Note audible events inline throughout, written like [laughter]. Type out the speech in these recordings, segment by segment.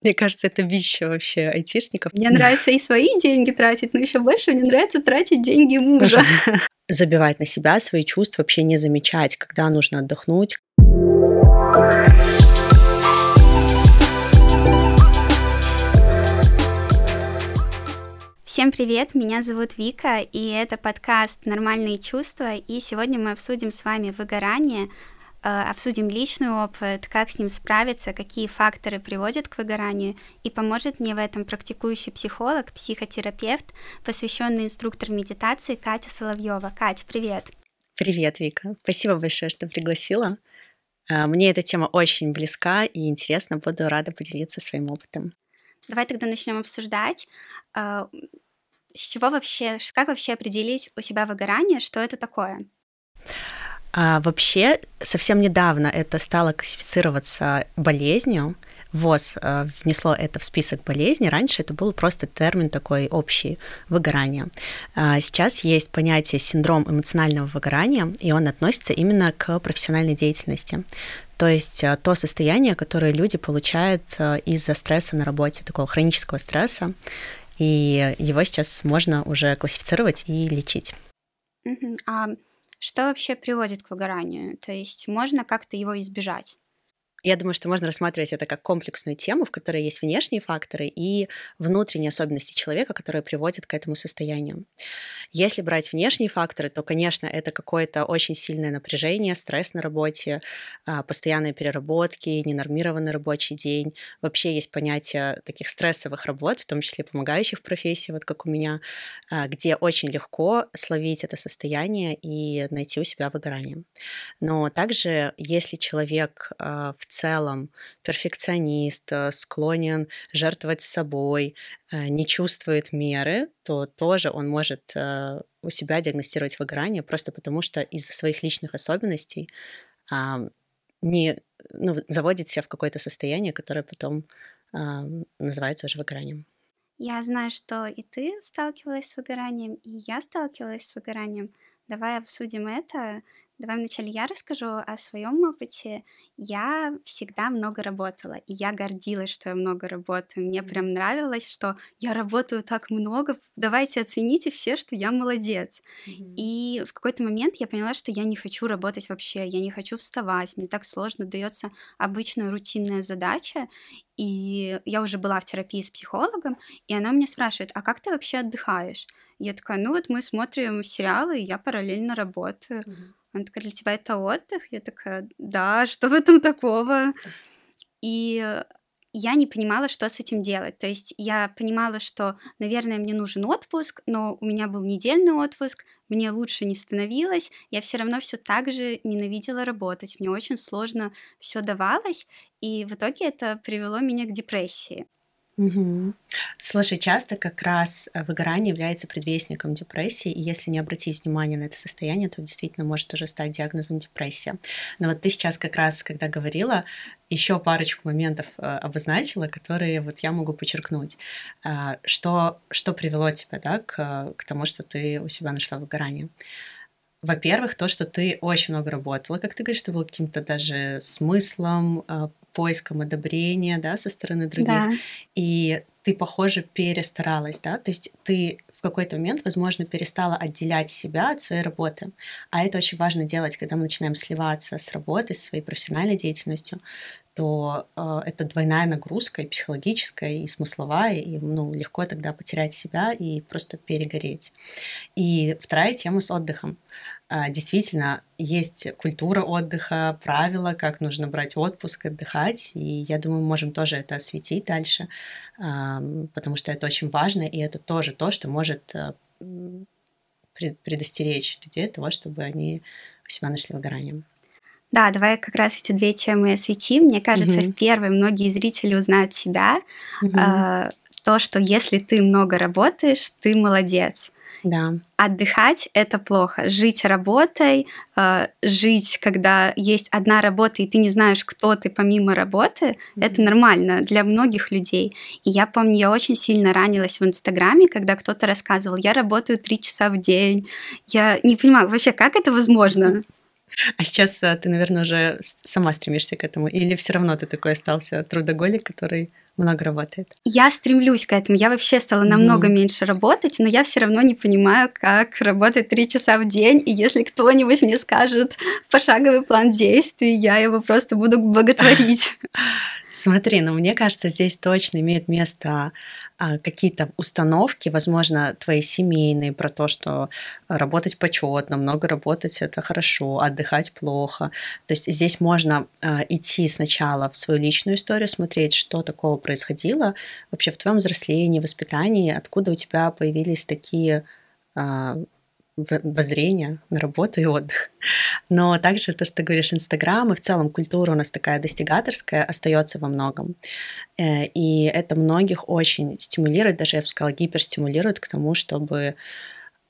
Мне кажется, это вещи вообще айтишников. Мне нравится и свои деньги тратить, но еще больше мне нравится тратить деньги мужа. Забивать на себя свои чувства, вообще не замечать, когда нужно отдохнуть. Всем привет, меня зовут Вика, и это подкаст «Нормальные чувства», и сегодня мы обсудим с вами выгорание, обсудим личный опыт, как с ним справиться, какие факторы приводят к выгоранию, и поможет мне в этом практикующий психолог, психотерапевт, посвященный инструктор медитации Катя Соловьева. Катя, привет! Привет, Вика. Спасибо большое, что пригласила. Э, мне эта тема очень близка и интересна. Буду рада поделиться своим опытом. Давай тогда начнем обсуждать. Э, с чего вообще, как вообще определить у себя выгорание, что это такое? А вообще, совсем недавно это стало классифицироваться болезнью. ВОЗ э, внесло это в список болезней. Раньше это был просто термин такой общий – выгорание. А сейчас есть понятие синдром эмоционального выгорания, и он относится именно к профессиональной деятельности. То есть э, то состояние, которое люди получают э, из-за стресса на работе, такого хронического стресса, и его сейчас можно уже классифицировать и лечить. А что вообще приводит к выгоранию? То есть можно как-то его избежать? Я думаю, что можно рассматривать это как комплексную тему, в которой есть внешние факторы и внутренние особенности человека, которые приводят к этому состоянию. Если брать внешние факторы, то, конечно, это какое-то очень сильное напряжение, стресс на работе, а, постоянные переработки, ненормированный рабочий день. Вообще есть понятие таких стрессовых работ, в том числе помогающих профессий, вот как у меня, а, где очень легко словить это состояние и найти у себя выгорание. Но также, если человек а, в целом перфекционист, э, склонен жертвовать собой, э, не чувствует меры, то тоже он может э, у себя диагностировать выгорание просто потому, что из-за своих личных особенностей не ну, заводит себя в какое-то состояние, которое потом называется уже выгоранием. Я знаю, что и ты сталкивалась с выгоранием, и я сталкивалась с выгоранием. Давай обсудим это. Давай вначале я расскажу о своем опыте. Я всегда много работала, и я гордилась, что я много работаю. Мне прям нравилось, что я работаю так много. Давайте оцените все, что я молодец. Mm-hmm. И в какой-то момент я поняла, что я не хочу работать вообще, я не хочу вставать. Мне так сложно дается обычная рутинная задача. И я уже была в терапии с психологом, и она мне спрашивает, а как ты вообще отдыхаешь? Я такая, ну вот мы смотрим сериалы, и я параллельно работаю. Mm-hmm. Она такая, для тебя это отдых? Я такая, да, что в этом такого? И я не понимала, что с этим делать. То есть я понимала, что, наверное, мне нужен отпуск, но у меня был недельный отпуск, мне лучше не становилось, я все равно все так же ненавидела работать, мне очень сложно все давалось, и в итоге это привело меня к депрессии. Угу. Слушай, часто как раз э, выгорание является предвестником депрессии, и если не обратить внимание на это состояние, то действительно может уже стать диагнозом депрессия. Но вот ты сейчас как раз, когда говорила, еще парочку моментов э, обозначила, которые вот я могу подчеркнуть. Э, что, что привело тебя да, к, к тому, что ты у себя нашла выгорание? Во-первых, то, что ты очень много работала, как ты говоришь, что было каким-то даже смыслом, поиском одобрения, да, со стороны других. Да. И ты, похоже, перестаралась, да, то есть ты в какой-то момент, возможно, перестала отделять себя от своей работы. А это очень важно делать, когда мы начинаем сливаться с работой, с своей профессиональной деятельностью, то э, это двойная нагрузка и психологическая, и смысловая, и ну, легко тогда потерять себя и просто перегореть. И вторая тема с отдыхом. А, действительно есть культура отдыха, правила, как нужно брать отпуск, отдыхать, и я думаю, мы можем тоже это осветить дальше, потому что это очень важно, и это тоже то, что может а, предостеречь людей от того, чтобы они у себя нашли выгорание. Да, давай как раз эти две темы осветим. Мне кажется, угу. в первой многие зрители узнают себя. Угу. Э, то, что если ты много работаешь, ты молодец. Да. Отдыхать это плохо. Жить работой, э, жить, когда есть одна работа, и ты не знаешь, кто ты помимо работы, mm-hmm. это нормально для многих людей. И я помню, я очень сильно ранилась в Инстаграме, когда кто-то рассказывал, я работаю три часа в день. Я не понимаю, вообще, как это возможно? А сейчас э, ты, наверное, уже сама стремишься к этому? Или все равно ты такой остался трудоголик, который много работает? Я стремлюсь к этому. Я вообще стала намного mm. меньше работать, но я все равно не понимаю, как работать три часа в день. И если кто-нибудь мне скажет пошаговый план действий, я его просто буду боготворить. [laughs] Смотри, ну мне кажется, здесь точно имеет место какие-то установки, возможно, твои семейные, про то, что работать почетно, много работать это хорошо, отдыхать плохо. То есть здесь можно а, идти сначала в свою личную историю, смотреть, что такого происходило вообще в твоем взрослении, воспитании, откуда у тебя появились такие воззрения на работу и отдых. Но также то, что ты говоришь, Инстаграм и в целом культура у нас такая достигаторская остается во многом. Э, и это многих очень стимулирует, даже я бы сказала, гиперстимулирует к тому, чтобы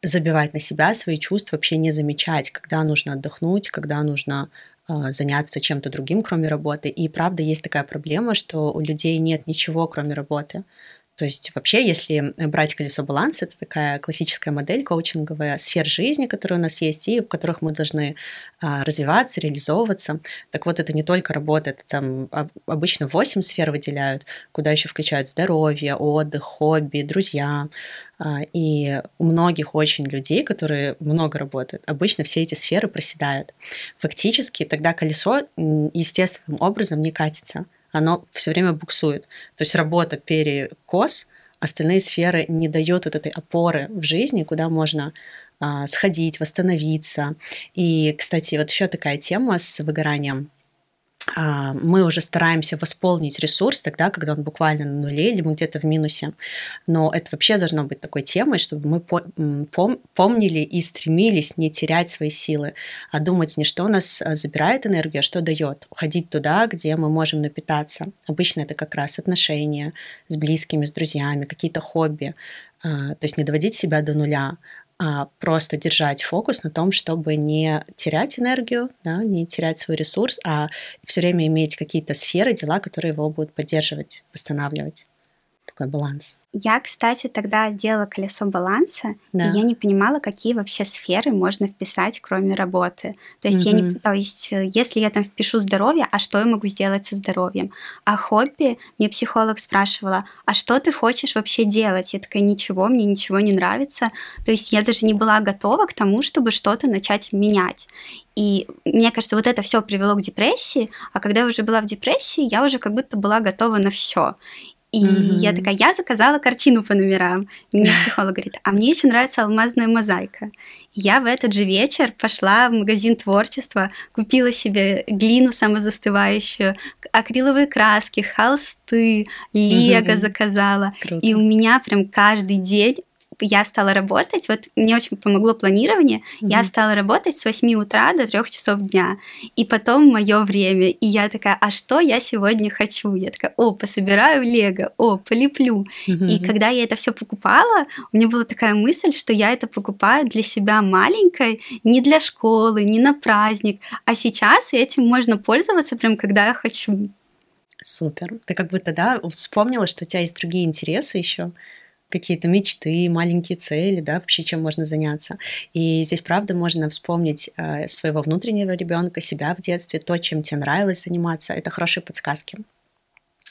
забивать на себя свои чувства, вообще не замечать, когда нужно отдохнуть, когда нужно а, заняться чем-то другим, кроме работы. И правда есть такая проблема, что у людей нет ничего, кроме работы. То есть вообще, если брать колесо баланса, это такая классическая модель коучинговая сфер жизни, которые у нас есть, и в которых мы должны а, развиваться, реализовываться. Так вот, это не только работа, это там обычно 8 сфер выделяют, куда еще включают здоровье, отдых, хобби, друзья. А, и у многих очень людей, которые много работают, обычно все эти сферы проседают. Фактически тогда колесо естественным образом не катится – оно все время буксует. То есть работа перекос, остальные сферы не дают вот этой опоры в жизни, куда можно а, сходить, восстановиться. И, кстати, вот еще такая тема с выгоранием мы уже стараемся восполнить ресурс тогда, когда он буквально на нуле или мы где-то в минусе. Но это вообще должно быть такой темой, чтобы мы пом помнили и стремились не терять свои силы, а думать не что у нас а, забирает энергию, а что дает. Уходить туда, где мы можем напитаться. Обычно это как раз отношения с близкими, с друзьями, какие-то хобби. А, то есть не доводить себя до нуля, а просто держать фокус на том, чтобы не терять энергию, да, не терять свой ресурс, а все время иметь какие-то сферы, дела, которые его будут поддерживать, восстанавливать. Такой баланс. Я, кстати, тогда делала колесо баланса, да. и я не понимала, какие вообще сферы можно вписать, кроме работы. То есть, mm-hmm. я не, то есть, э, если я там впишу здоровье, а что я могу сделать со здоровьем? А хобби, мне психолог спрашивала, а что ты хочешь вообще делать? Я такая, ничего, мне ничего не нравится. То есть, я даже не была готова к тому, чтобы что-то начать менять. И мне кажется, вот это все привело к депрессии, а когда я уже была в депрессии, я уже как будто была готова на все. И mm-hmm. я такая, я заказала картину по номерам. Мне психолог говорит, а мне еще нравится алмазная мозаика. Я в этот же вечер пошла в магазин творчества, купила себе глину самозастывающую, акриловые краски, холсты, лего mm-hmm. заказала. Круто. И у меня прям каждый день я стала работать, вот мне очень помогло планирование, mm-hmm. я стала работать с 8 утра до 3 часов дня, и потом мое время, и я такая, а что я сегодня хочу? Я такая, о, пособираю лего, о, полеплю. Mm-hmm. И когда я это все покупала, у меня была такая мысль, что я это покупаю для себя маленькой, не для школы, не на праздник, а сейчас этим можно пользоваться прям когда я хочу. Супер. Ты как будто, да, вспомнила, что у тебя есть другие интересы еще, какие-то мечты, маленькие цели, да, вообще чем можно заняться. И здесь, правда, можно вспомнить э, своего внутреннего ребенка, себя в детстве, то, чем тебе нравилось заниматься. Это хорошие подсказки.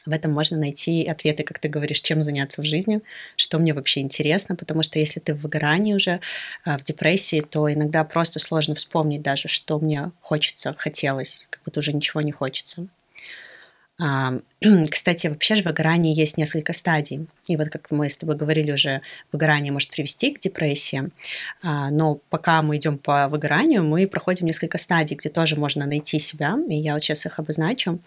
В этом можно найти ответы, как ты говоришь, чем заняться в жизни, что мне вообще интересно, потому что если ты в выгорании уже, э, в депрессии, то иногда просто сложно вспомнить даже, что мне хочется, хотелось, как будто уже ничего не хочется. [clears throat] Кстати, вообще же в выгорании есть несколько стадий. И вот как мы с тобой говорили уже, выгорание может привести к депрессии. А, но пока мы идем по выгоранию, мы проходим несколько стадий, где тоже можно найти себя. И я вот сейчас их обозначу.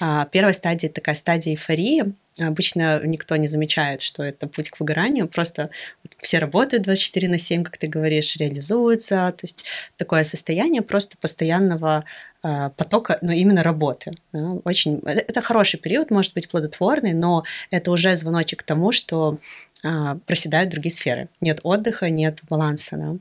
А, первая стадия такая стадия эйфории. Обычно никто не замечает, что это путь к выгоранию. Просто все работают 24 на 7, как ты говоришь, реализуются. То есть такое состояние просто постоянного а, потока, но именно работы. Да, очень, э, это хороший период, может быть плодотворный, но это уже звоночек к тому, что а, проседают другие сферы. Нет отдыха, нет баланса. Да.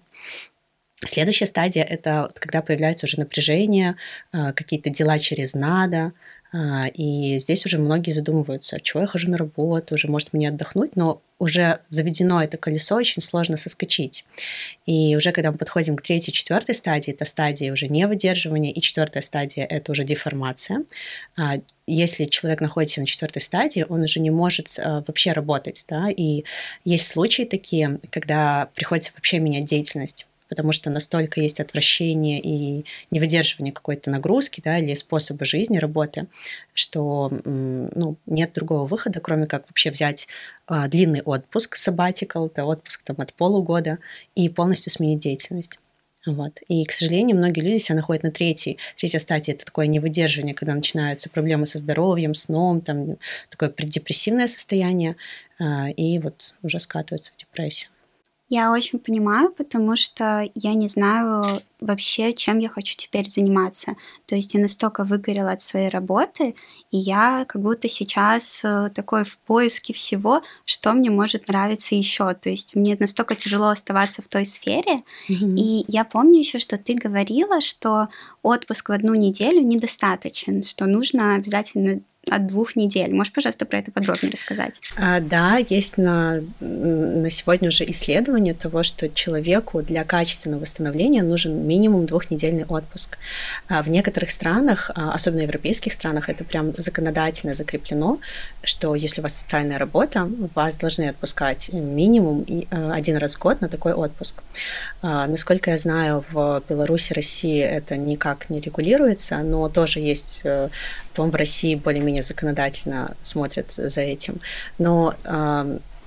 Следующая стадия – это когда появляется уже напряжение, а, какие-то дела через «надо», и здесь уже многие задумываются, чего я хожу на работу, уже может мне отдохнуть, но уже заведено это колесо, очень сложно соскочить. И уже когда мы подходим к третьей, четвертой стадии, это стадия уже невыдерживания, и четвертая стадия — это уже деформация. А, если человек находится на четвертой стадии, он уже не может а, вообще работать, да, и есть случаи такие, когда приходится вообще менять деятельность потому что настолько есть отвращение и невыдерживание какой-то нагрузки, да, или способа жизни, работы, что ну, нет другого выхода, кроме как вообще взять а, длинный отпуск, sabbatical, это отпуск там от полугода, и полностью сменить деятельность. Вот. И, к сожалению, многие люди себя находят на третьей. Третья стадия – это такое невыдерживание, когда начинаются проблемы со здоровьем, сном, там такое преддепрессивное состояние, а, и вот уже скатываются в депрессию. Я очень понимаю, потому что я не знаю вообще, чем я хочу теперь заниматься. То есть я настолько выгорела от своей работы, и я как будто сейчас э, такой в поиске всего, что мне может нравиться еще. То есть мне настолько тяжело оставаться в той сфере. Mm-hmm. И я помню еще, что ты говорила, что отпуск в одну неделю недостаточен, что нужно обязательно от двух недель. Можешь, пожалуйста, про это подробнее рассказать? А, да, есть на, на сегодня уже исследование того, что человеку для качественного восстановления нужен минимум двухнедельный отпуск. А в некоторых странах, а, особенно в европейских странах, это прям законодательно закреплено, что если у вас социальная работа, вас должны отпускать минимум э, один раз в год на такой отпуск. А, насколько я знаю, в Беларуси, России это никак не регулируется, но тоже есть, э, по-моему, в России более-менее законодательно смотрят за этим. Но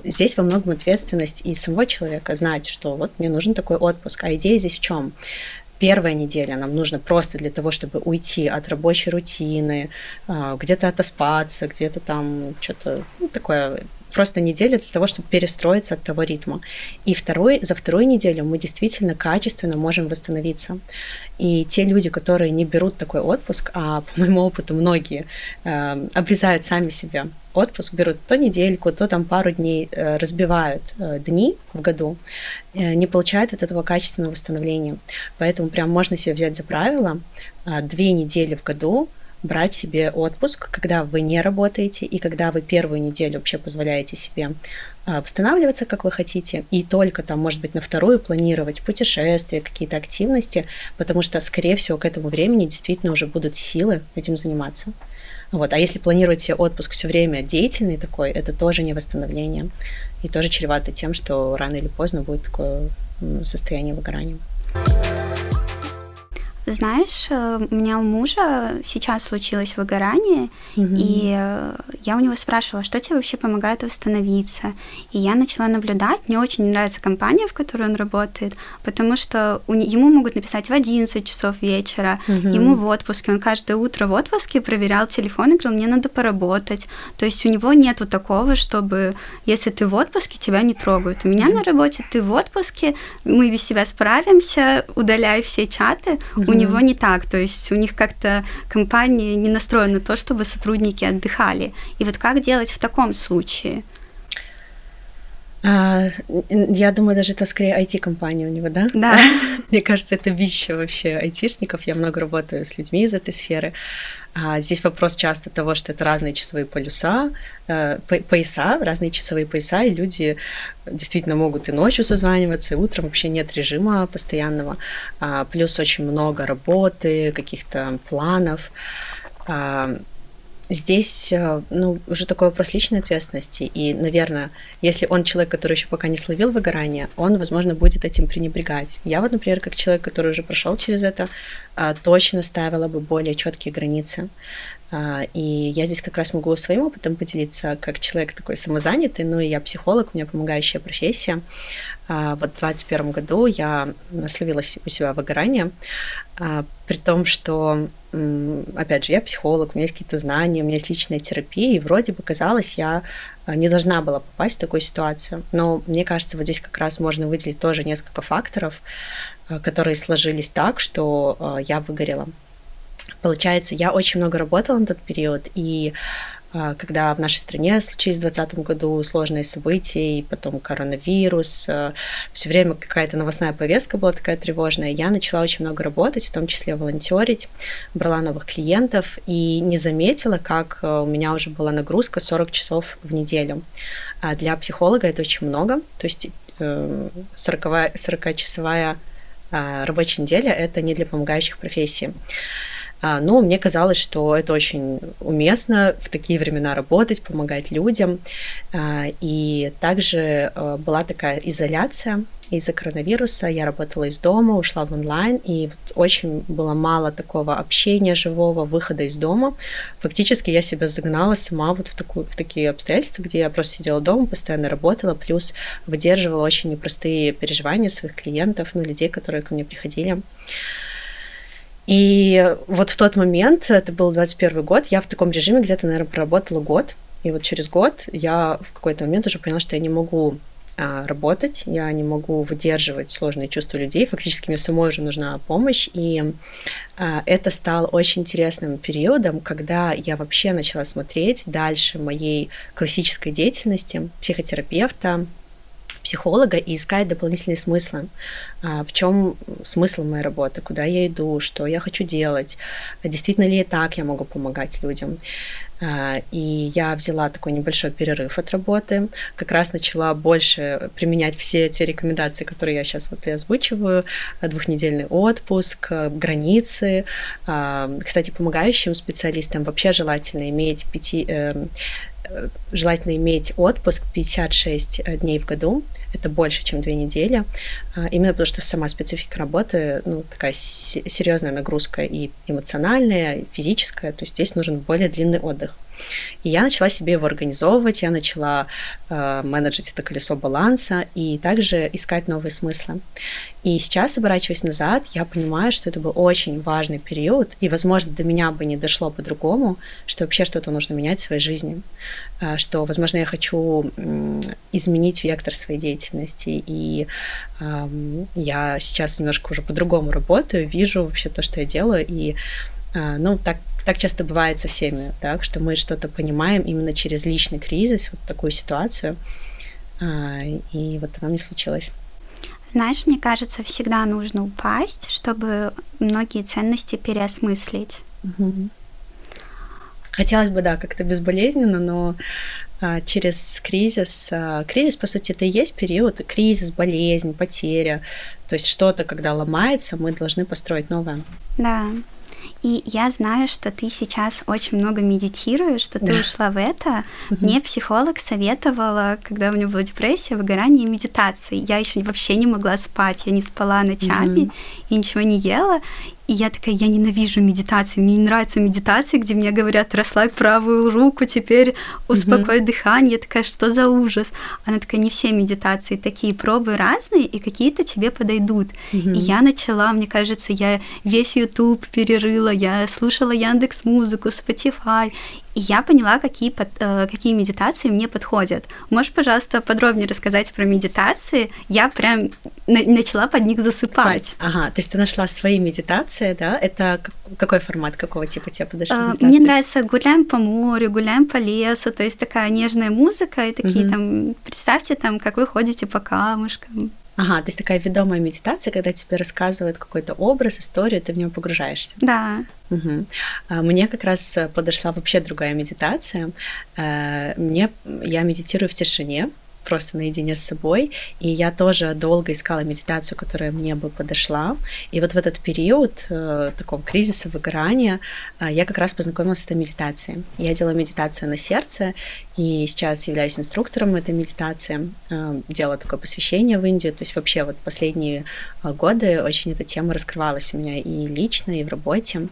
здесь во многом ответственность и самого человека знать, что вот мне нужен такой отпуск. А идея здесь в чем? первая неделя нам нужно просто для того, чтобы уйти от рабочей рутины, а, где-то отоспаться, где-то там что-то ну, такое просто неделя для того, чтобы перестроиться от того ритма. И второй, за вторую неделю мы действительно качественно можем восстановиться. И те люди, которые не берут такой отпуск, а по моему опыту многие э, обрезают сами себя отпуск, берут то недельку, то там пару дней, э, разбивают э, дни в году, э, не получают от этого качественного восстановления. Поэтому прям можно себе взять за правило э, две недели в году брать себе отпуск, когда вы не работаете и когда вы первую неделю вообще позволяете себе а, восстанавливаться, как вы хотите, и только там, может быть, на вторую планировать путешествия, какие-то активности, потому что, скорее всего, к этому времени действительно уже будут силы этим заниматься. Вот. А если планировать себе отпуск все время деятельный такой, это тоже не восстановление. И тоже чревато тем, что рано или поздно будет такое состояние выгорания. Знаешь, э, у меня у мужа сейчас случилось выгорание, mm-hmm. и э, я у него спрашивала, что тебе вообще помогает восстановиться. И я начала наблюдать. Мне очень нравится компания, в которой он работает, потому что у, ему могут написать в 11 часов вечера, mm-hmm. ему в отпуске. Он каждое утро в отпуске проверял телефон и говорил, мне надо поработать. То есть у него нету такого, чтобы если ты в отпуске, тебя не трогают. У меня mm-hmm. на работе ты в отпуске, мы без себя справимся, удаляй все чаты. Mm-hmm. У него не так, то есть у них как-то компания не настроена на то, чтобы сотрудники отдыхали. И вот как делать в таком случае? А, я думаю, даже это скорее IT-компания у него, да? Да. [laughs] Мне кажется, это вещи вообще айтишников. Я много работаю с людьми из этой сферы. А здесь вопрос часто того, что это разные часовые полюса, э, пояса, разные часовые пояса, и люди действительно могут и ночью созваниваться, и утром вообще нет режима постоянного. А, плюс очень много работы, каких-то планов. А, здесь э, ну, уже такой вопрос личной ответственности. И, наверное, если он человек, который еще пока не словил выгорание, он, возможно, будет этим пренебрегать. Я вот, например, как человек, который уже прошел через это, э, точно ставила бы более четкие границы. Э, и я здесь как раз могу своим опытом поделиться, как человек такой самозанятый, ну и я психолог, у меня помогающая профессия. Вот в 2021 году я словила у себя выгорание, при том, что опять же, я психолог, у меня есть какие-то знания, у меня есть личная терапия, и вроде бы казалось, я а, не должна была попасть в такую ситуацию. Но мне кажется, вот здесь как раз можно выделить тоже несколько факторов, а, которые сложились так, что а, я выгорела. Получается, я очень много работала на тот период, и а, когда в нашей стране случились в 2020 году сложные события, и потом коронавирус, а, все время какая-то новостная повестка была такая тревожная, я начала очень много работать, в том числе волонтерить, брала новых клиентов и не заметила, как а, у меня уже была нагрузка 40 часов в неделю. А для психолога это очень много, то есть 40-часовая э, рабочая неделя — это не для помогающих профессий. А, но мне казалось, что это очень уместно в такие времена работать, помогать людям. А, и также а, была такая изоляция из-за коронавируса. Я работала из дома, ушла в онлайн, и вот очень было мало такого общения живого, выхода из дома. Фактически я себя загнала сама вот в, такую, в такие обстоятельства, где я просто сидела дома, постоянно работала, плюс выдерживала очень непростые переживания своих клиентов, ну, людей, которые ко мне приходили. И вот в тот момент, это был 21 год, я в таком режиме где-то, наверное, проработала год. И вот через год я в какой-то момент уже поняла, что я не могу а, работать, я не могу выдерживать сложные чувства людей, фактически мне самой уже нужна помощь, и а, это стало очень интересным периодом, когда я вообще начала смотреть дальше моей классической деятельности психотерапевта, психолога и искать дополнительные смыслы. А, в чем смысл моей работы, куда я иду, что я хочу делать, действительно ли и так я могу помогать людям. А, и я взяла такой небольшой перерыв от работы, как раз начала больше применять все те рекомендации, которые я сейчас вот и озвучиваю, двухнедельный отпуск, границы. А, кстати, помогающим специалистам вообще желательно иметь пяти, эм, желательно иметь отпуск 56 э, дней в году, это больше, чем две недели, а, именно потому что сама специфика работы, ну, такая серьезная нагрузка и эмоциональная, и физическая, то есть здесь нужен более длинный отдых. И я начала себе его организовывать, я начала э, менеджить это колесо баланса и также искать новые смыслы. И сейчас, оборачиваясь назад, я понимаю, что это был очень важный период, и, возможно, до меня бы не дошло по-другому, что вообще что-то нужно менять в своей жизни, что, возможно, я хочу изменить вектор своей деятельности, и я сейчас немножко уже по-другому работаю, вижу вообще то, что я делаю, и э, ну, так так часто бывает со всеми, так, что мы что-то понимаем именно через личный кризис, вот такую ситуацию, а, и вот она не случилась. Знаешь, мне кажется, всегда нужно упасть, чтобы многие ценности переосмыслить. Угу. Хотелось бы, да, как-то безболезненно, но а, через кризис, а, кризис, по сути, это и есть период, кризис, болезнь, потеря, то есть что-то, когда ломается, мы должны построить новое. Да, и я знаю, что ты сейчас очень много медитируешь, что ты да. ушла в это. Угу. Мне психолог советовала, когда у меня была депрессия, выгорание и медитации. Я еще вообще не могла спать, я не спала ночами угу. и ничего не ела. И я такая, я ненавижу медитации, мне не нравится медитация, где мне говорят, расслабь правую руку, теперь успокой mm-hmm. дыхание. Я такая, что за ужас? Она такая, не все медитации такие, пробы разные, и какие-то тебе подойдут. Mm-hmm. И я начала, мне кажется, я весь YouTube перерыла, я слушала Яндекс Музыку, Spotify, и я поняла, какие, под, э, какие медитации мне подходят. Можешь, пожалуйста, подробнее рассказать про медитации? Я прям на- начала под них засыпать. Ага, то есть ты нашла свои медитации, да? Это какой формат, какого типа тебе подошли э, Мне нравится гуляем по морю, гуляем по лесу, то есть такая нежная музыка и такие угу. там, представьте там, как вы ходите по камушкам. Ага, то есть такая ведомая медитация, когда тебе рассказывают какой-то образ, историю, ты в него погружаешься. Да. Угу. Мне как раз подошла вообще другая медитация. Э, мне я медитирую в тишине, просто наедине с собой. И я тоже долго искала медитацию, которая мне бы подошла. И вот в этот период э, такого кризиса, выгорания, э, я как раз познакомилась с этой медитацией. Я делала медитацию на сердце, и сейчас являюсь инструктором этой медитации. Э, делала такое посвящение в Индию. То есть вообще вот последние э, годы очень эта тема раскрывалась у меня и лично, и в работе.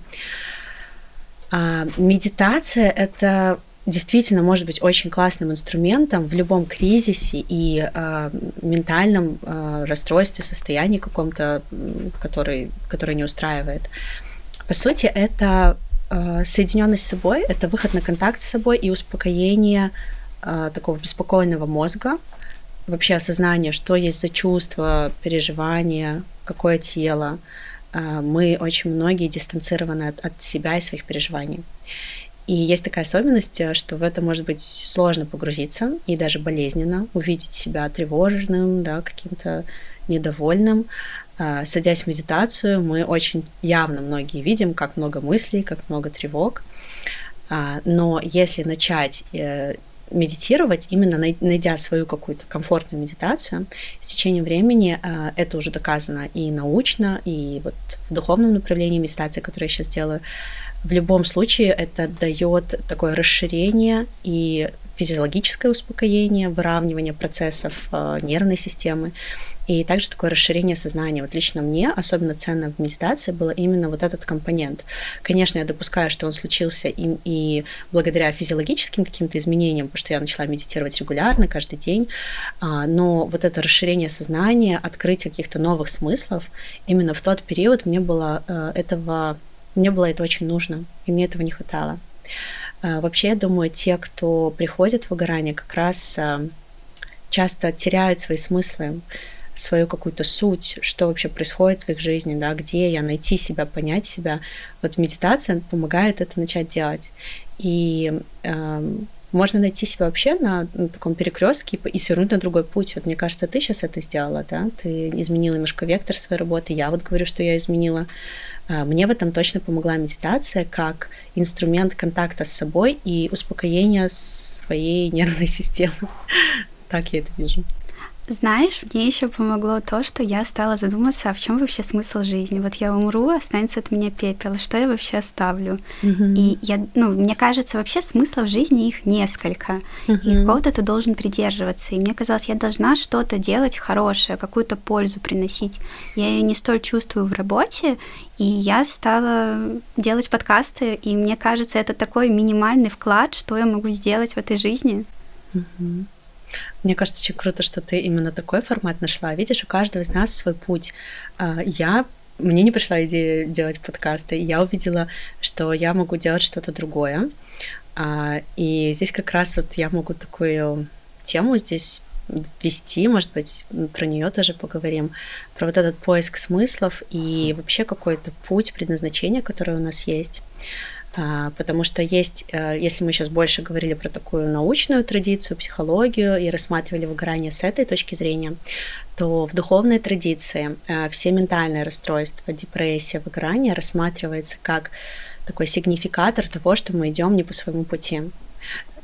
А, медитация — это действительно может быть очень классным инструментом в любом кризисе и э, ментальном э, расстройстве, состоянии каком-то, который, который не устраивает. По сути, это э, соединенность с собой, это выход на контакт с собой и успокоение э, такого беспокойного мозга, вообще осознание, что есть за чувства, переживания, какое тело. Э, мы очень многие дистанцированы от, от себя и своих переживаний. И есть такая особенность, э, что в это может быть сложно погрузиться и даже болезненно увидеть себя тревожным, да, каким-то недовольным. А, садясь в медитацию, мы очень явно многие видим, как много мыслей, как много тревог. А, но если начать э, медитировать, именно найдя свою какую-то комфортную медитацию, с течением времени а, это уже доказано и научно, и вот в духовном направлении медитации, которую я сейчас делаю, в любом случае это дает такое расширение и физиологическое успокоение, выравнивание процессов э, нервной системы, и также такое расширение сознания. Вот лично мне особенно ценно в медитации было именно вот этот компонент. Конечно, я допускаю, что он случился и, и благодаря физиологическим каким-то изменениям, потому что я начала медитировать регулярно, каждый день, а, но вот это расширение сознания, открытие каких-то новых смыслов, именно в тот период мне было э, этого мне было это очень нужно, и мне этого не хватало. А, вообще, я думаю, те, кто приходит в выгорание, как раз а, часто теряют свои смыслы, свою какую-то суть, что вообще происходит в их жизни, да, где я найти себя, понять себя. Вот медитация помогает это начать делать. И э, можно найти себя вообще на, на таком перекрестке и, и свернуть на другой путь. Вот мне кажется, ты сейчас это сделала, да? Ты изменила немножко вектор своей работы. Я вот говорю, что я изменила мне в этом точно помогла медитация как инструмент контакта с собой и успокоения своей [laughs] нервной системы. Так я это вижу. Знаешь, мне еще помогло то, что я стала задуматься, а в чем вообще смысл жизни. Вот я умру, останется от меня пепел, что я вообще оставлю? Mm-hmm. И я, ну, мне кажется, вообще смыслов жизни их несколько, mm-hmm. и какого-то ты должен придерживаться. И мне казалось, я должна что-то делать хорошее, какую-то пользу приносить. Я ее не столь чувствую в работе, и я стала делать подкасты, и мне кажется, это такой минимальный вклад, что я могу сделать в этой жизни. Mm-hmm. Мне кажется, очень круто, что ты именно такой формат нашла. Видишь, у каждого из нас свой путь. А, я мне не пришла идея делать подкасты, я увидела, что я могу делать что-то другое. А, и здесь как раз вот я могу такую тему здесь вести, может быть, про нее тоже поговорим, про вот этот поиск смыслов и вообще какой-то путь предназначения, который у нас есть. А, потому что есть, э, если мы сейчас больше говорили про такую научную традицию, психологию и рассматривали выгорание с этой точки зрения, то в духовной традиции э, все ментальные расстройства, депрессия, выгорание рассматривается как такой сигнификатор того, что мы идем не по своему пути.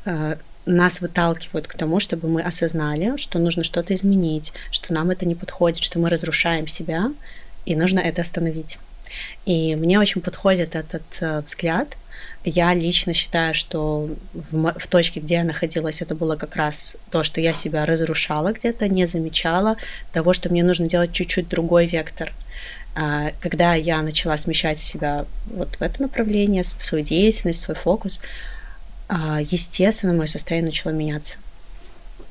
Э, нас выталкивают к тому, чтобы мы осознали, что нужно что-то изменить, что нам это не подходит, что мы разрушаем себя, и нужно это остановить. И мне очень подходит этот э, взгляд. Я лично считаю, что в, в точке, где я находилась, это было как раз то, что я себя разрушала где-то, не замечала того, что мне нужно делать чуть-чуть другой вектор. А, когда я начала смещать себя вот в это направление, свою деятельность, свой фокус, а, естественно, мое состояние начало меняться.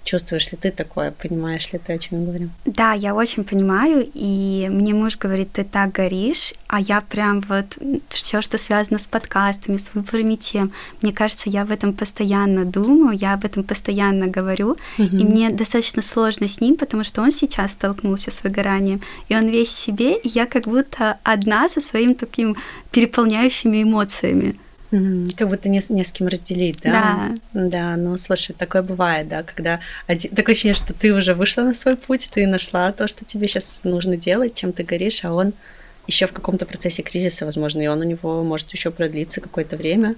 Чувствуешь ли ты такое? Понимаешь ли ты, о чем я говорю? Да, я очень понимаю. И мне муж говорит, ты так горишь, а я прям вот все, что связано с подкастами, с выборами тем, мне кажется, я в этом постоянно думаю, я об этом постоянно говорю. Угу. И мне достаточно сложно с ним, потому что он сейчас столкнулся с выгоранием, и он весь себе, и я как будто одна со своим таким переполняющими эмоциями. Как будто не, не с кем разделить, да? Да. Да, ну слушай, такое бывает, да, когда один, такое ощущение, что ты уже вышла на свой путь, ты нашла то, что тебе сейчас нужно делать, чем ты горишь, а он еще в каком-то процессе кризиса, возможно, и он у него может еще продлиться какое-то время,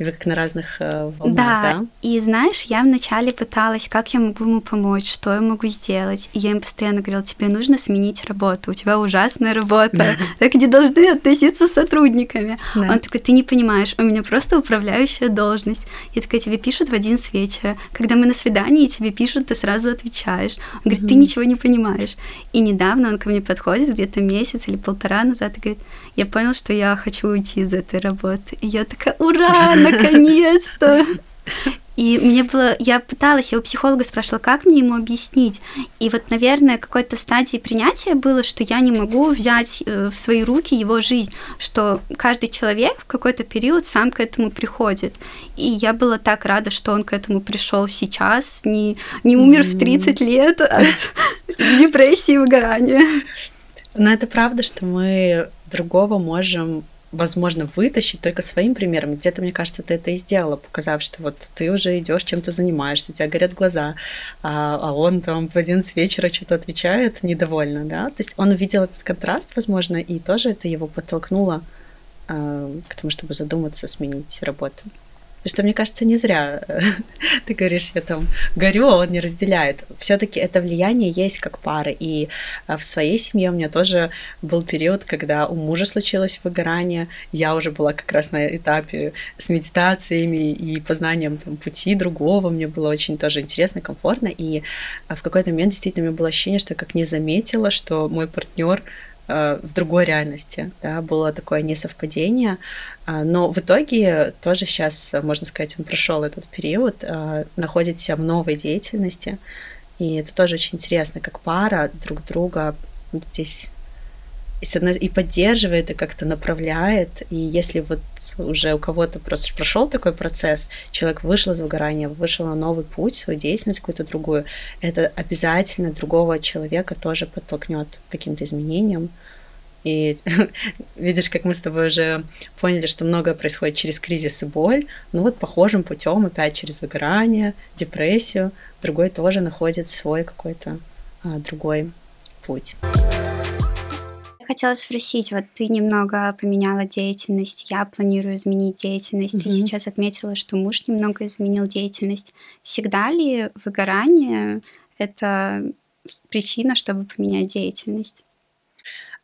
и вы как на разных э, волнах, да, да? И знаешь, я вначале пыталась, как я могу ему помочь, что я могу сделать. И я им постоянно говорила, тебе нужно сменить работу, у тебя ужасная работа, да. [laughs] так не должны относиться с сотрудниками. Да. Он такой, ты не понимаешь, у меня просто управляющая должность. Я такая, тебе пишут в один с вечера. Когда мы на свидании, тебе пишут, ты сразу отвечаешь. Он говорит, ты ничего не понимаешь. И недавно он ко мне подходит, где-то месяц или полтора назад, и говорит, я понял, что я хочу уйти из этой работы. И я такая, ура, [laughs] наконец-то! И мне было, я пыталась, я у психолога спрашивала, как мне ему объяснить. И вот, наверное, какой-то стадии принятия было, что я не могу взять э, в свои руки его жизнь, что каждый человек в какой-то период сам к этому приходит. И я была так рада, что он к этому пришел сейчас, не, не умер в 30 лет от депрессии и выгорания. Но это правда, что мы другого можем возможно вытащить только своим примером. Где-то, мне кажется, ты это и сделала, показав, что вот ты уже идешь, чем-то занимаешься, у тебя горят глаза, а, а он там в 11 вечера что-то отвечает недовольно, да? То есть он увидел этот контраст, возможно, и тоже это его подтолкнуло э, к тому, чтобы задуматься, сменить работу. Что, мне кажется, не зря [laughs] ты говоришь, я там горю, а он не разделяет. все таки это влияние есть как пары. И а, в своей семье у меня тоже был период, когда у мужа случилось выгорание. Я уже была как раз на этапе с медитациями и познанием там, пути другого. Мне было очень тоже интересно, комфортно. И а, в какой-то момент действительно у меня было ощущение, что я как не заметила, что мой партнер Э, в другой реальности, да, было такое несовпадение, а, но в итоге тоже сейчас, можно сказать, он прошел этот период, а, находит себя в новой деятельности, и это тоже очень интересно, как пара друг друга здесь и поддерживает, и как-то направляет. И если вот уже у кого-то просто прошел такой процесс, человек вышел из выгорания, вышел на новый путь, свою деятельность какую-то другую, это обязательно другого человека тоже подтолкнет к каким-то изменениям. И [laughs] видишь, как мы с тобой уже поняли, что многое происходит через кризис и боль. Ну вот похожим путем опять через выгорание, депрессию. Другой тоже находит свой какой-то а, другой путь хотела спросить, вот ты немного поменяла деятельность, я планирую изменить деятельность. Ты сейчас отметила, что муж немного изменил деятельность. Всегда ли выгорание это причина, чтобы поменять деятельность?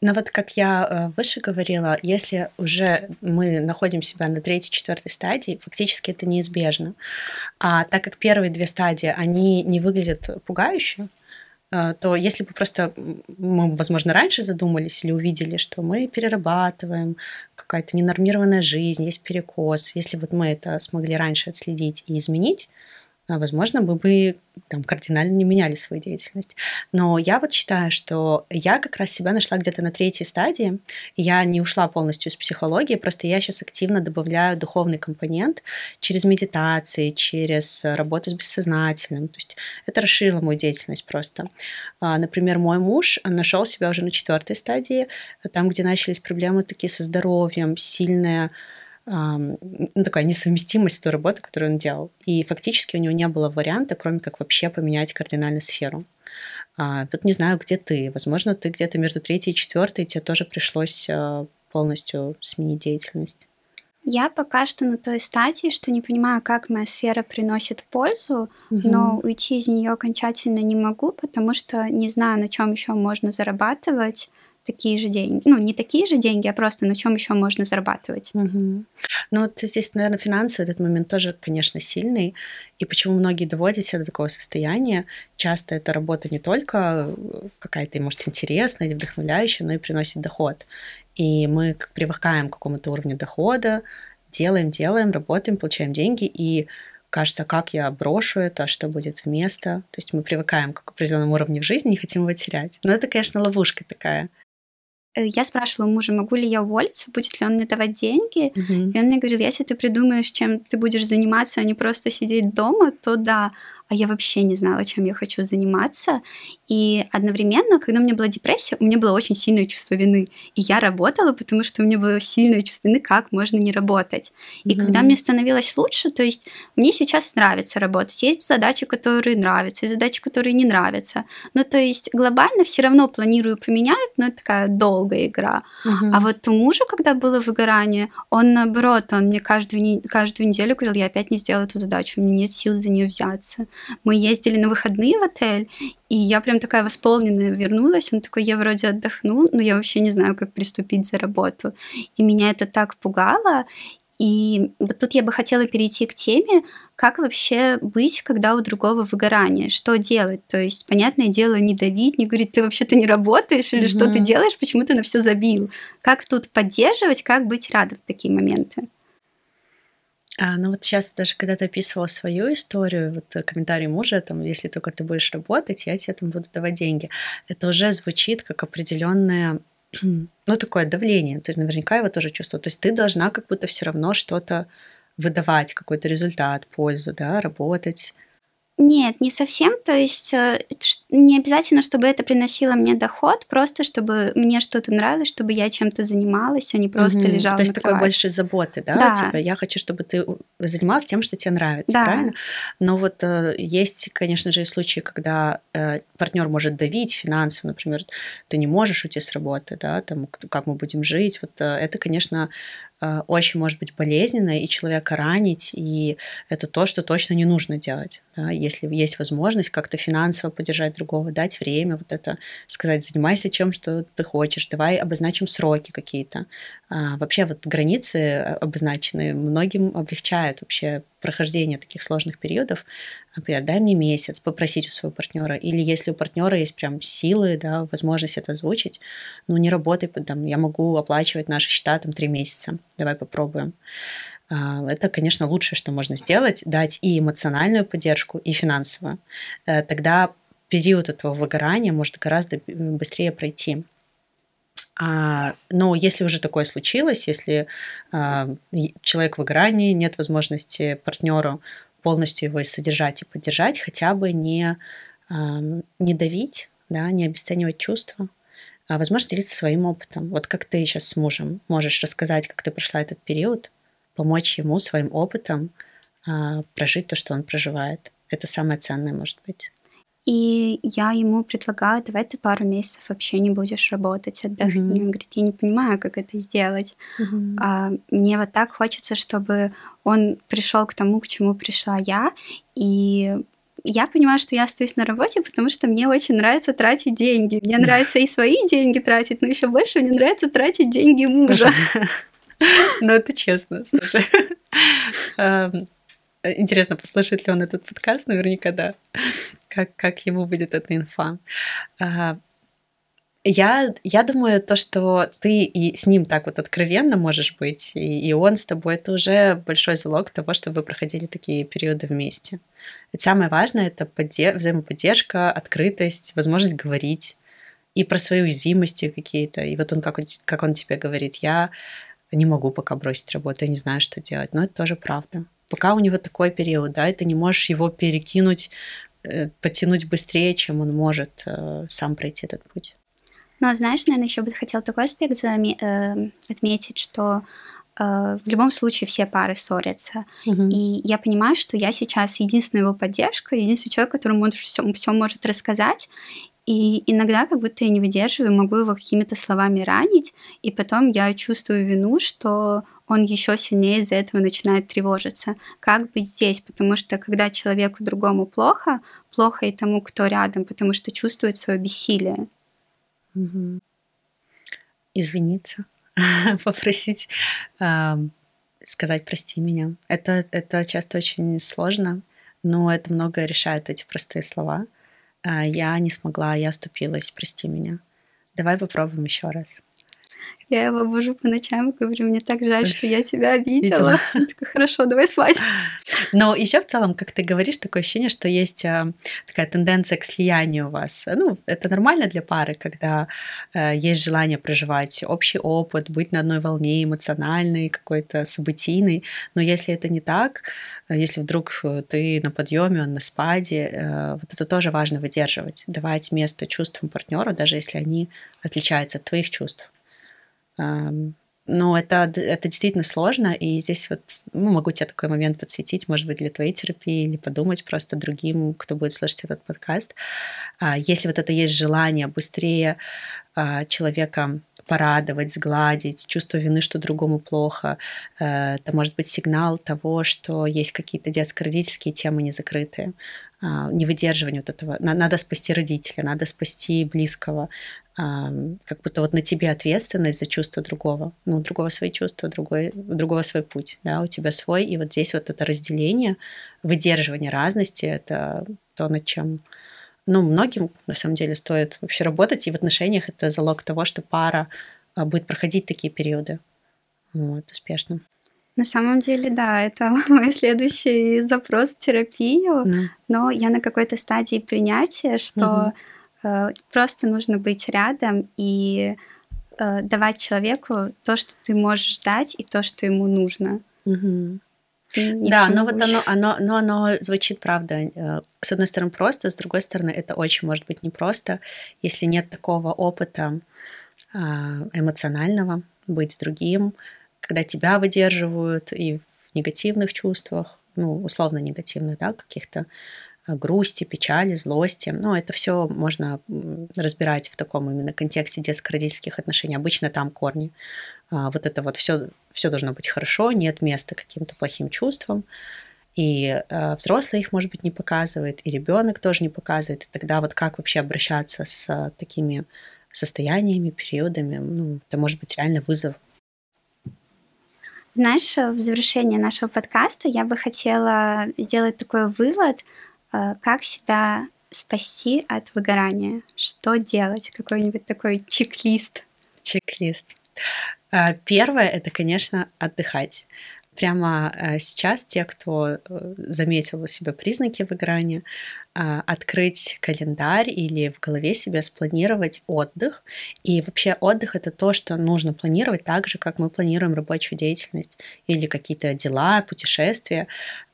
Но вот как я э, выше говорила, если уже мы находим себя на третьей, четвертой стадии, фактически это неизбежно. А так как первые две стадии, они не выглядят пугающе, то если бы просто мы, возможно, раньше задумались или увидели, что мы перерабатываем, какая-то ненормированная жизнь, есть перекос, если вот мы это смогли раньше отследить и изменить, а, возможно, мы бы там, кардинально не меняли свою деятельность. Но я вот считаю, что я как раз себя нашла где-то на третьей стадии. Я не ушла полностью из психологии, просто я сейчас активно добавляю духовный компонент через медитации, через работу с бессознательным. То есть это расширило мою деятельность просто. А, например, мой муж нашел себя уже на четвертой стадии, там, где начались проблемы такие со здоровьем, сильная ну, такая несовместимость с той работой, которую он делал. И фактически у него не было варианта, кроме как вообще поменять кардинально сферу. А, вот не знаю, где ты. Возможно, ты где-то между третьей и четвертой, тебе тоже пришлось а, полностью сменить деятельность. Я пока что на той стадии, что не понимаю, как моя сфера приносит пользу, угу. но уйти из нее окончательно не могу, потому что не знаю, на чем еще можно зарабатывать такие же деньги. Ну, не такие же деньги, а просто на чем еще можно зарабатывать. Угу. Ну, вот здесь, наверное, финансы в этот момент тоже, конечно, сильный. И почему многие доводят себя до такого состояния? Часто эта работа не только какая-то, может, интересная или вдохновляющая, но и приносит доход. И мы привыкаем к какому-то уровню дохода, делаем, делаем, работаем, получаем деньги, и кажется, как я брошу это, что будет вместо. То есть мы привыкаем к определенному уровню в жизни, не хотим его терять. Но это, конечно, ловушка такая. Э, я спрашивала мужа, могу ли я уволиться, будет ли он мне давать деньги. Uh-huh. И он мне говорил, если ты придумаешь, чем ты будешь заниматься, а не просто сидеть дома, то да а я вообще не знала, чем я хочу заниматься. И одновременно, когда у меня была депрессия, у меня было очень сильное чувство вины. И я работала, потому что у меня было сильное чувство вины, как можно не работать. И mm-hmm. когда мне становилось лучше, то есть мне сейчас нравится работать. Есть задачи, которые нравятся, есть задачи, которые не нравятся. Ну, то есть глобально все равно планирую поменять, но это такая долгая игра. Mm-hmm. А вот у мужа, когда было выгорание, он наоборот, он мне каждую, каждую неделю говорил, я опять не сделала эту задачу, у меня нет сил за нее взяться мы ездили на выходные в отель, и я прям такая восполненная вернулась. Он такой, я вроде отдохнул, но я вообще не знаю, как приступить за работу. И меня это так пугало. И вот тут я бы хотела перейти к теме, как вообще быть, когда у другого выгорание, что делать. То есть, понятное дело, не давить, не говорить, ты вообще-то не работаешь или mm-hmm. что ты делаешь, почему ты на все забил. Как тут поддерживать, как быть рядом в такие моменты. А, ну вот сейчас даже когда ты описывала свою историю, вот э, комментарий мужа, там, если только ты будешь работать, я тебе там буду давать деньги. Это уже звучит как определенное, [clears throat] ну, такое давление. Ты наверняка его тоже чувствовал. То есть ты должна как будто все равно что-то выдавать, какой-то результат, пользу, да, работать. Нет, не совсем. То есть э, не обязательно, чтобы это приносило мне доход, просто чтобы мне что-то нравилось, чтобы я чем-то занималась, а не просто угу. лежала. То есть на такой кровати. больше заботы, да? Да. Типа, я хочу, чтобы ты занималась тем, что тебе нравится, Да. правильно? Но вот э, есть, конечно же, и случаи, когда э, партнер может давить финансово, например, ты не можешь уйти с работы, да, там, как мы будем жить. Вот это, конечно, очень может быть болезненно и человека ранить, и это то, что точно не нужно делать. да. Если есть возможность как-то финансово поддержать другого, дать время, вот это сказать, занимайся чем, что ты хочешь, давай обозначим сроки какие-то. А, вообще вот границы э, обозначенные многим облегчают вообще прохождение таких сложных периодов. Например, дай мне месяц попросить у своего партнера. Или если у партнера есть прям силы, да, возможность это озвучить, ну не работай, там, я могу оплачивать наши счета там три месяца. Давай попробуем. А, Это, конечно, лучшее, что можно сделать, дать и эмоциональную поддержку, и финансовую. Э, Тогда период этого выгорания может гораздо б- быстрее пройти. А, но если уже такое случилось, если а, человек в выгорании, нет возможности партнеру полностью его содержать и поддержать, хотя бы не, ам, не давить, да, не обесценивать чувства, а, возможно, делиться своим опытом. Вот как ты сейчас с мужем можешь рассказать, как ты прошла этот период, помочь ему своим опытом а, прожить то, что он проживает. Это самое ценное, может быть. И я ему предлагаю, давай ты пару месяцев вообще не будешь работать, отдохни. Мгм. Он говорит, я не понимаю, как это сделать. А, мне вот так хочется, чтобы он пришел к тому, к чему пришла я. И я понимаю, что я остаюсь на работе, потому что мне очень нравится тратить деньги. Мне нравится и свои деньги тратить, но еще больше мне нравится тратить деньги мужа. [laughs] Ну, это честно, слушай. [laughs] Эм, Интересно, послушает ли он этот подкаст? Наверняка да. Как, как ему будет эта инфа. А, Я, я думаю, то, что ты и с ним так вот откровенно можешь быть, и, и он с тобой, это уже большой залог того, что вы проходили такие периоды вместе. Ведь самое важное — это подде- взаимоподдержка, открытость, возможность говорить и про свои уязвимости какие-то. И вот он, как он, как он тебе говорит, я не могу пока бросить работу, я не знаю, что делать. Но это тоже правда. Пока у него такой период, да, и ты не можешь его перекинуть, э, подтянуть быстрее, чем он может э, сам пройти этот путь. Но знаешь, наверное, еще бы хотел такой аспект заме- э, отметить, что в любом случае все пары ссорятся. И я понимаю, что я сейчас единственная его поддержка, единственный человек, которому он все, все может рассказать. И иногда как будто я не выдерживаю, могу его какими-то словами ранить, и потом я чувствую вину, что он еще сильнее из-за этого начинает тревожиться. Как быть здесь? Потому что когда человеку другому плохо, плохо и тому, кто рядом, потому что чувствует свое бессилие. Мгм. Извиниться, [laughs] попросить ам, сказать прости меня. Это, это часто очень сложно, но это многое решает эти простые слова. А, Я не смогла, я оступилась, прости меня. Давай попробуем еще раз. Я его бужу по ночам и говорю, мне так жаль, что я тебя обидела. Такой, хорошо, давай спать. Но еще в целом, как ты говоришь, такое ощущение, что есть а, такая тенденция к слиянию у вас. Ну, это нормально для пары, когда э, есть желание проживать общий опыт, быть на одной волне, эмоциональный, какой-то событийный. Но если это не так, э, если вдруг э, ты на подъеме, он на спаде, э, вот это тоже важно выдерживать, давать место чувствам партнера, даже если они отличаются от твоих чувств. Но это, д- это действительно сложно, и здесь вот ну, могу тебе такой момент подсветить, может быть, для твоей терапии, или подумать просто другим, кто будет слушать этот подкаст. А, Если вот это есть желание быстрее а, человека порадовать, сгладить, чувство вины, что другому плохо, э, это может быть сигнал того, что есть какие-то детско-родительские темы не закрытые, а, невыдерживание вот этого. На- Надо спасти родителя, надо спасти близкого, ам, как будто вот на тебе ответственность за чувство другого. Ну, другого свои чувства, другой, другого свой путь, да, у тебя свой. И вот здесь вот это разделение, выдерживание разности, это то, над чем ну, многим, на самом деле, стоит вообще работать, и в отношениях это залог того, что пара а, будет проходить такие периоды вот, успешно. На самом деле, да, это [laughs] мой следующий запрос в терапию, Да. но я на какой-то стадии принятия, что э, просто нужно быть рядом и э, давать человеку то, что ты можешь дать, и то, что ему нужно. Мгм. Да, но вот оно, оно, но оно звучит, правда, э, с одной стороны просто, с другой стороны это очень может быть непросто, если нет такого опыта а, эмоционального, быть другим, когда тебя выдерживают и в негативных чувствах, ну, условно негативных, да, каких-то а, грусти, печали, злости. Ну, это все можно разбирать в таком именно контексте детско-родительских отношений. Обычно там корни. А, вот это вот все, все должно быть хорошо, нет места каким-то плохим чувствам. И э, взрослый их, может быть, не показывает, и ребенок тоже не показывает. И тогда вот как вообще обращаться с такими состояниями, периодами, ну, это может быть реально вызов. Знаешь, в завершение нашего подкаста я бы хотела сделать такой вывод, э, как себя спасти от выгорания, что делать, какой-нибудь такой чек-лист. Чек-лист. Э, первое это, конечно, отдыхать прямо э, сейчас те, кто заметил у себя признаки выгорания, открыть календарь или в голове себе спланировать отдых. И вообще отдых это то, что нужно планировать так же, как мы планируем рабочую деятельность или какие-то дела, путешествия.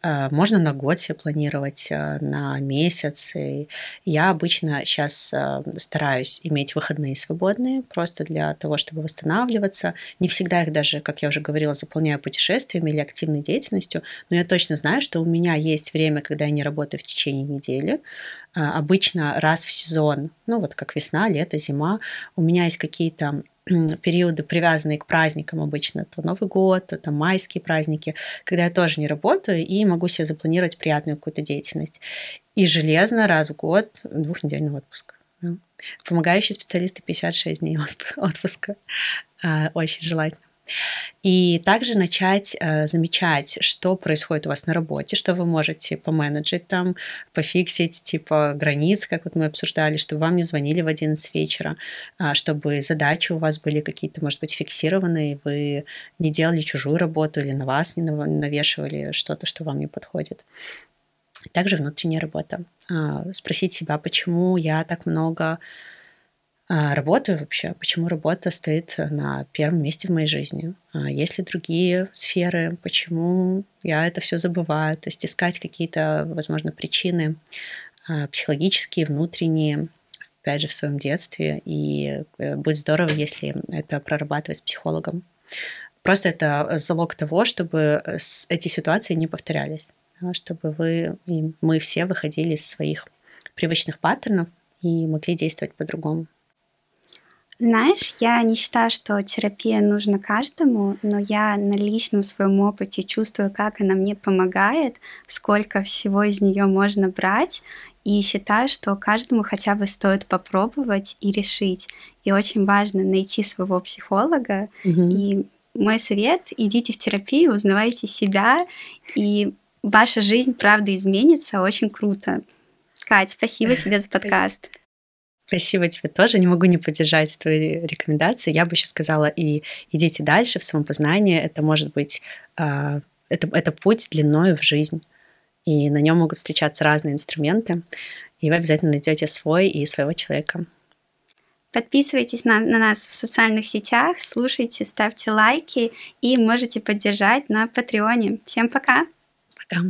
А, можно на год себе планировать, а, на месяц. И я обычно сейчас стараюсь иметь выходные свободные, просто для того, чтобы восстанавливаться. Не всегда их даже, как я уже говорила, заполняю путешествиями или активной деятельностью, но я точно знаю, что у меня есть время, когда я не работаю в течение недели, годы, а, обычно раз в сезон, ну вот как весна, лето, зима, у меня есть какие-то [clears throat] периоды, привязанные к праздникам обычно, то Новый год, то там майские праздники, когда я тоже не работаю и могу себе запланировать приятную какую-то деятельность. И железно раз в год двухнедельный отпуск. Помогающие специалисты 56 дней [laughs] отпуска. А, очень желательно. И также начать э, замечать, что происходит у вас на работе, что вы можете поменеджить там, пофиксить типа границ, как вот мы обсуждали, чтобы вам не звонили в 11 вечера, э, чтобы задачи у вас были какие-то, может быть, фиксированные, вы не делали чужую работу или на вас не навешивали что-то, что вам не подходит. Также внутренняя работа. Э, спросить себя, почему я так много а, работаю вообще, почему работа стоит на первом месте в моей жизни. А, есть ли другие сферы, почему я это все забываю. То есть искать какие-то, возможно, причины а, психологические, внутренние, опять же, в своем детстве. И э, будет здорово, если это прорабатывать с психологом. Просто это залог того, чтобы эти ситуации не повторялись, чтобы вы и мы все выходили из своих привычных паттернов и могли действовать по-другому. Знаешь, я не считаю, что терапия нужна каждому, но я на личном своем опыте чувствую, как она мне помогает, сколько всего из нее можно брать, и считаю, что каждому хотя бы стоит попробовать и решить. И очень важно найти своего психолога. Угу. И мой совет: идите в терапию, узнавайте себя, и ваша жизнь, правда, изменится очень круто. Кать, спасибо тебе за подкаст. Спасибо тебе тоже. Не могу не поддержать твои рекомендации. Я бы еще сказала и идите дальше в самопознание. Это может быть а, это, это путь длиной в жизнь. И на нем могут встречаться разные инструменты. И вы обязательно найдете свой и своего человека. Подписывайтесь на, на нас в социальных сетях, слушайте, ставьте лайки и можете поддержать на Патреоне. Всем пока! Пока!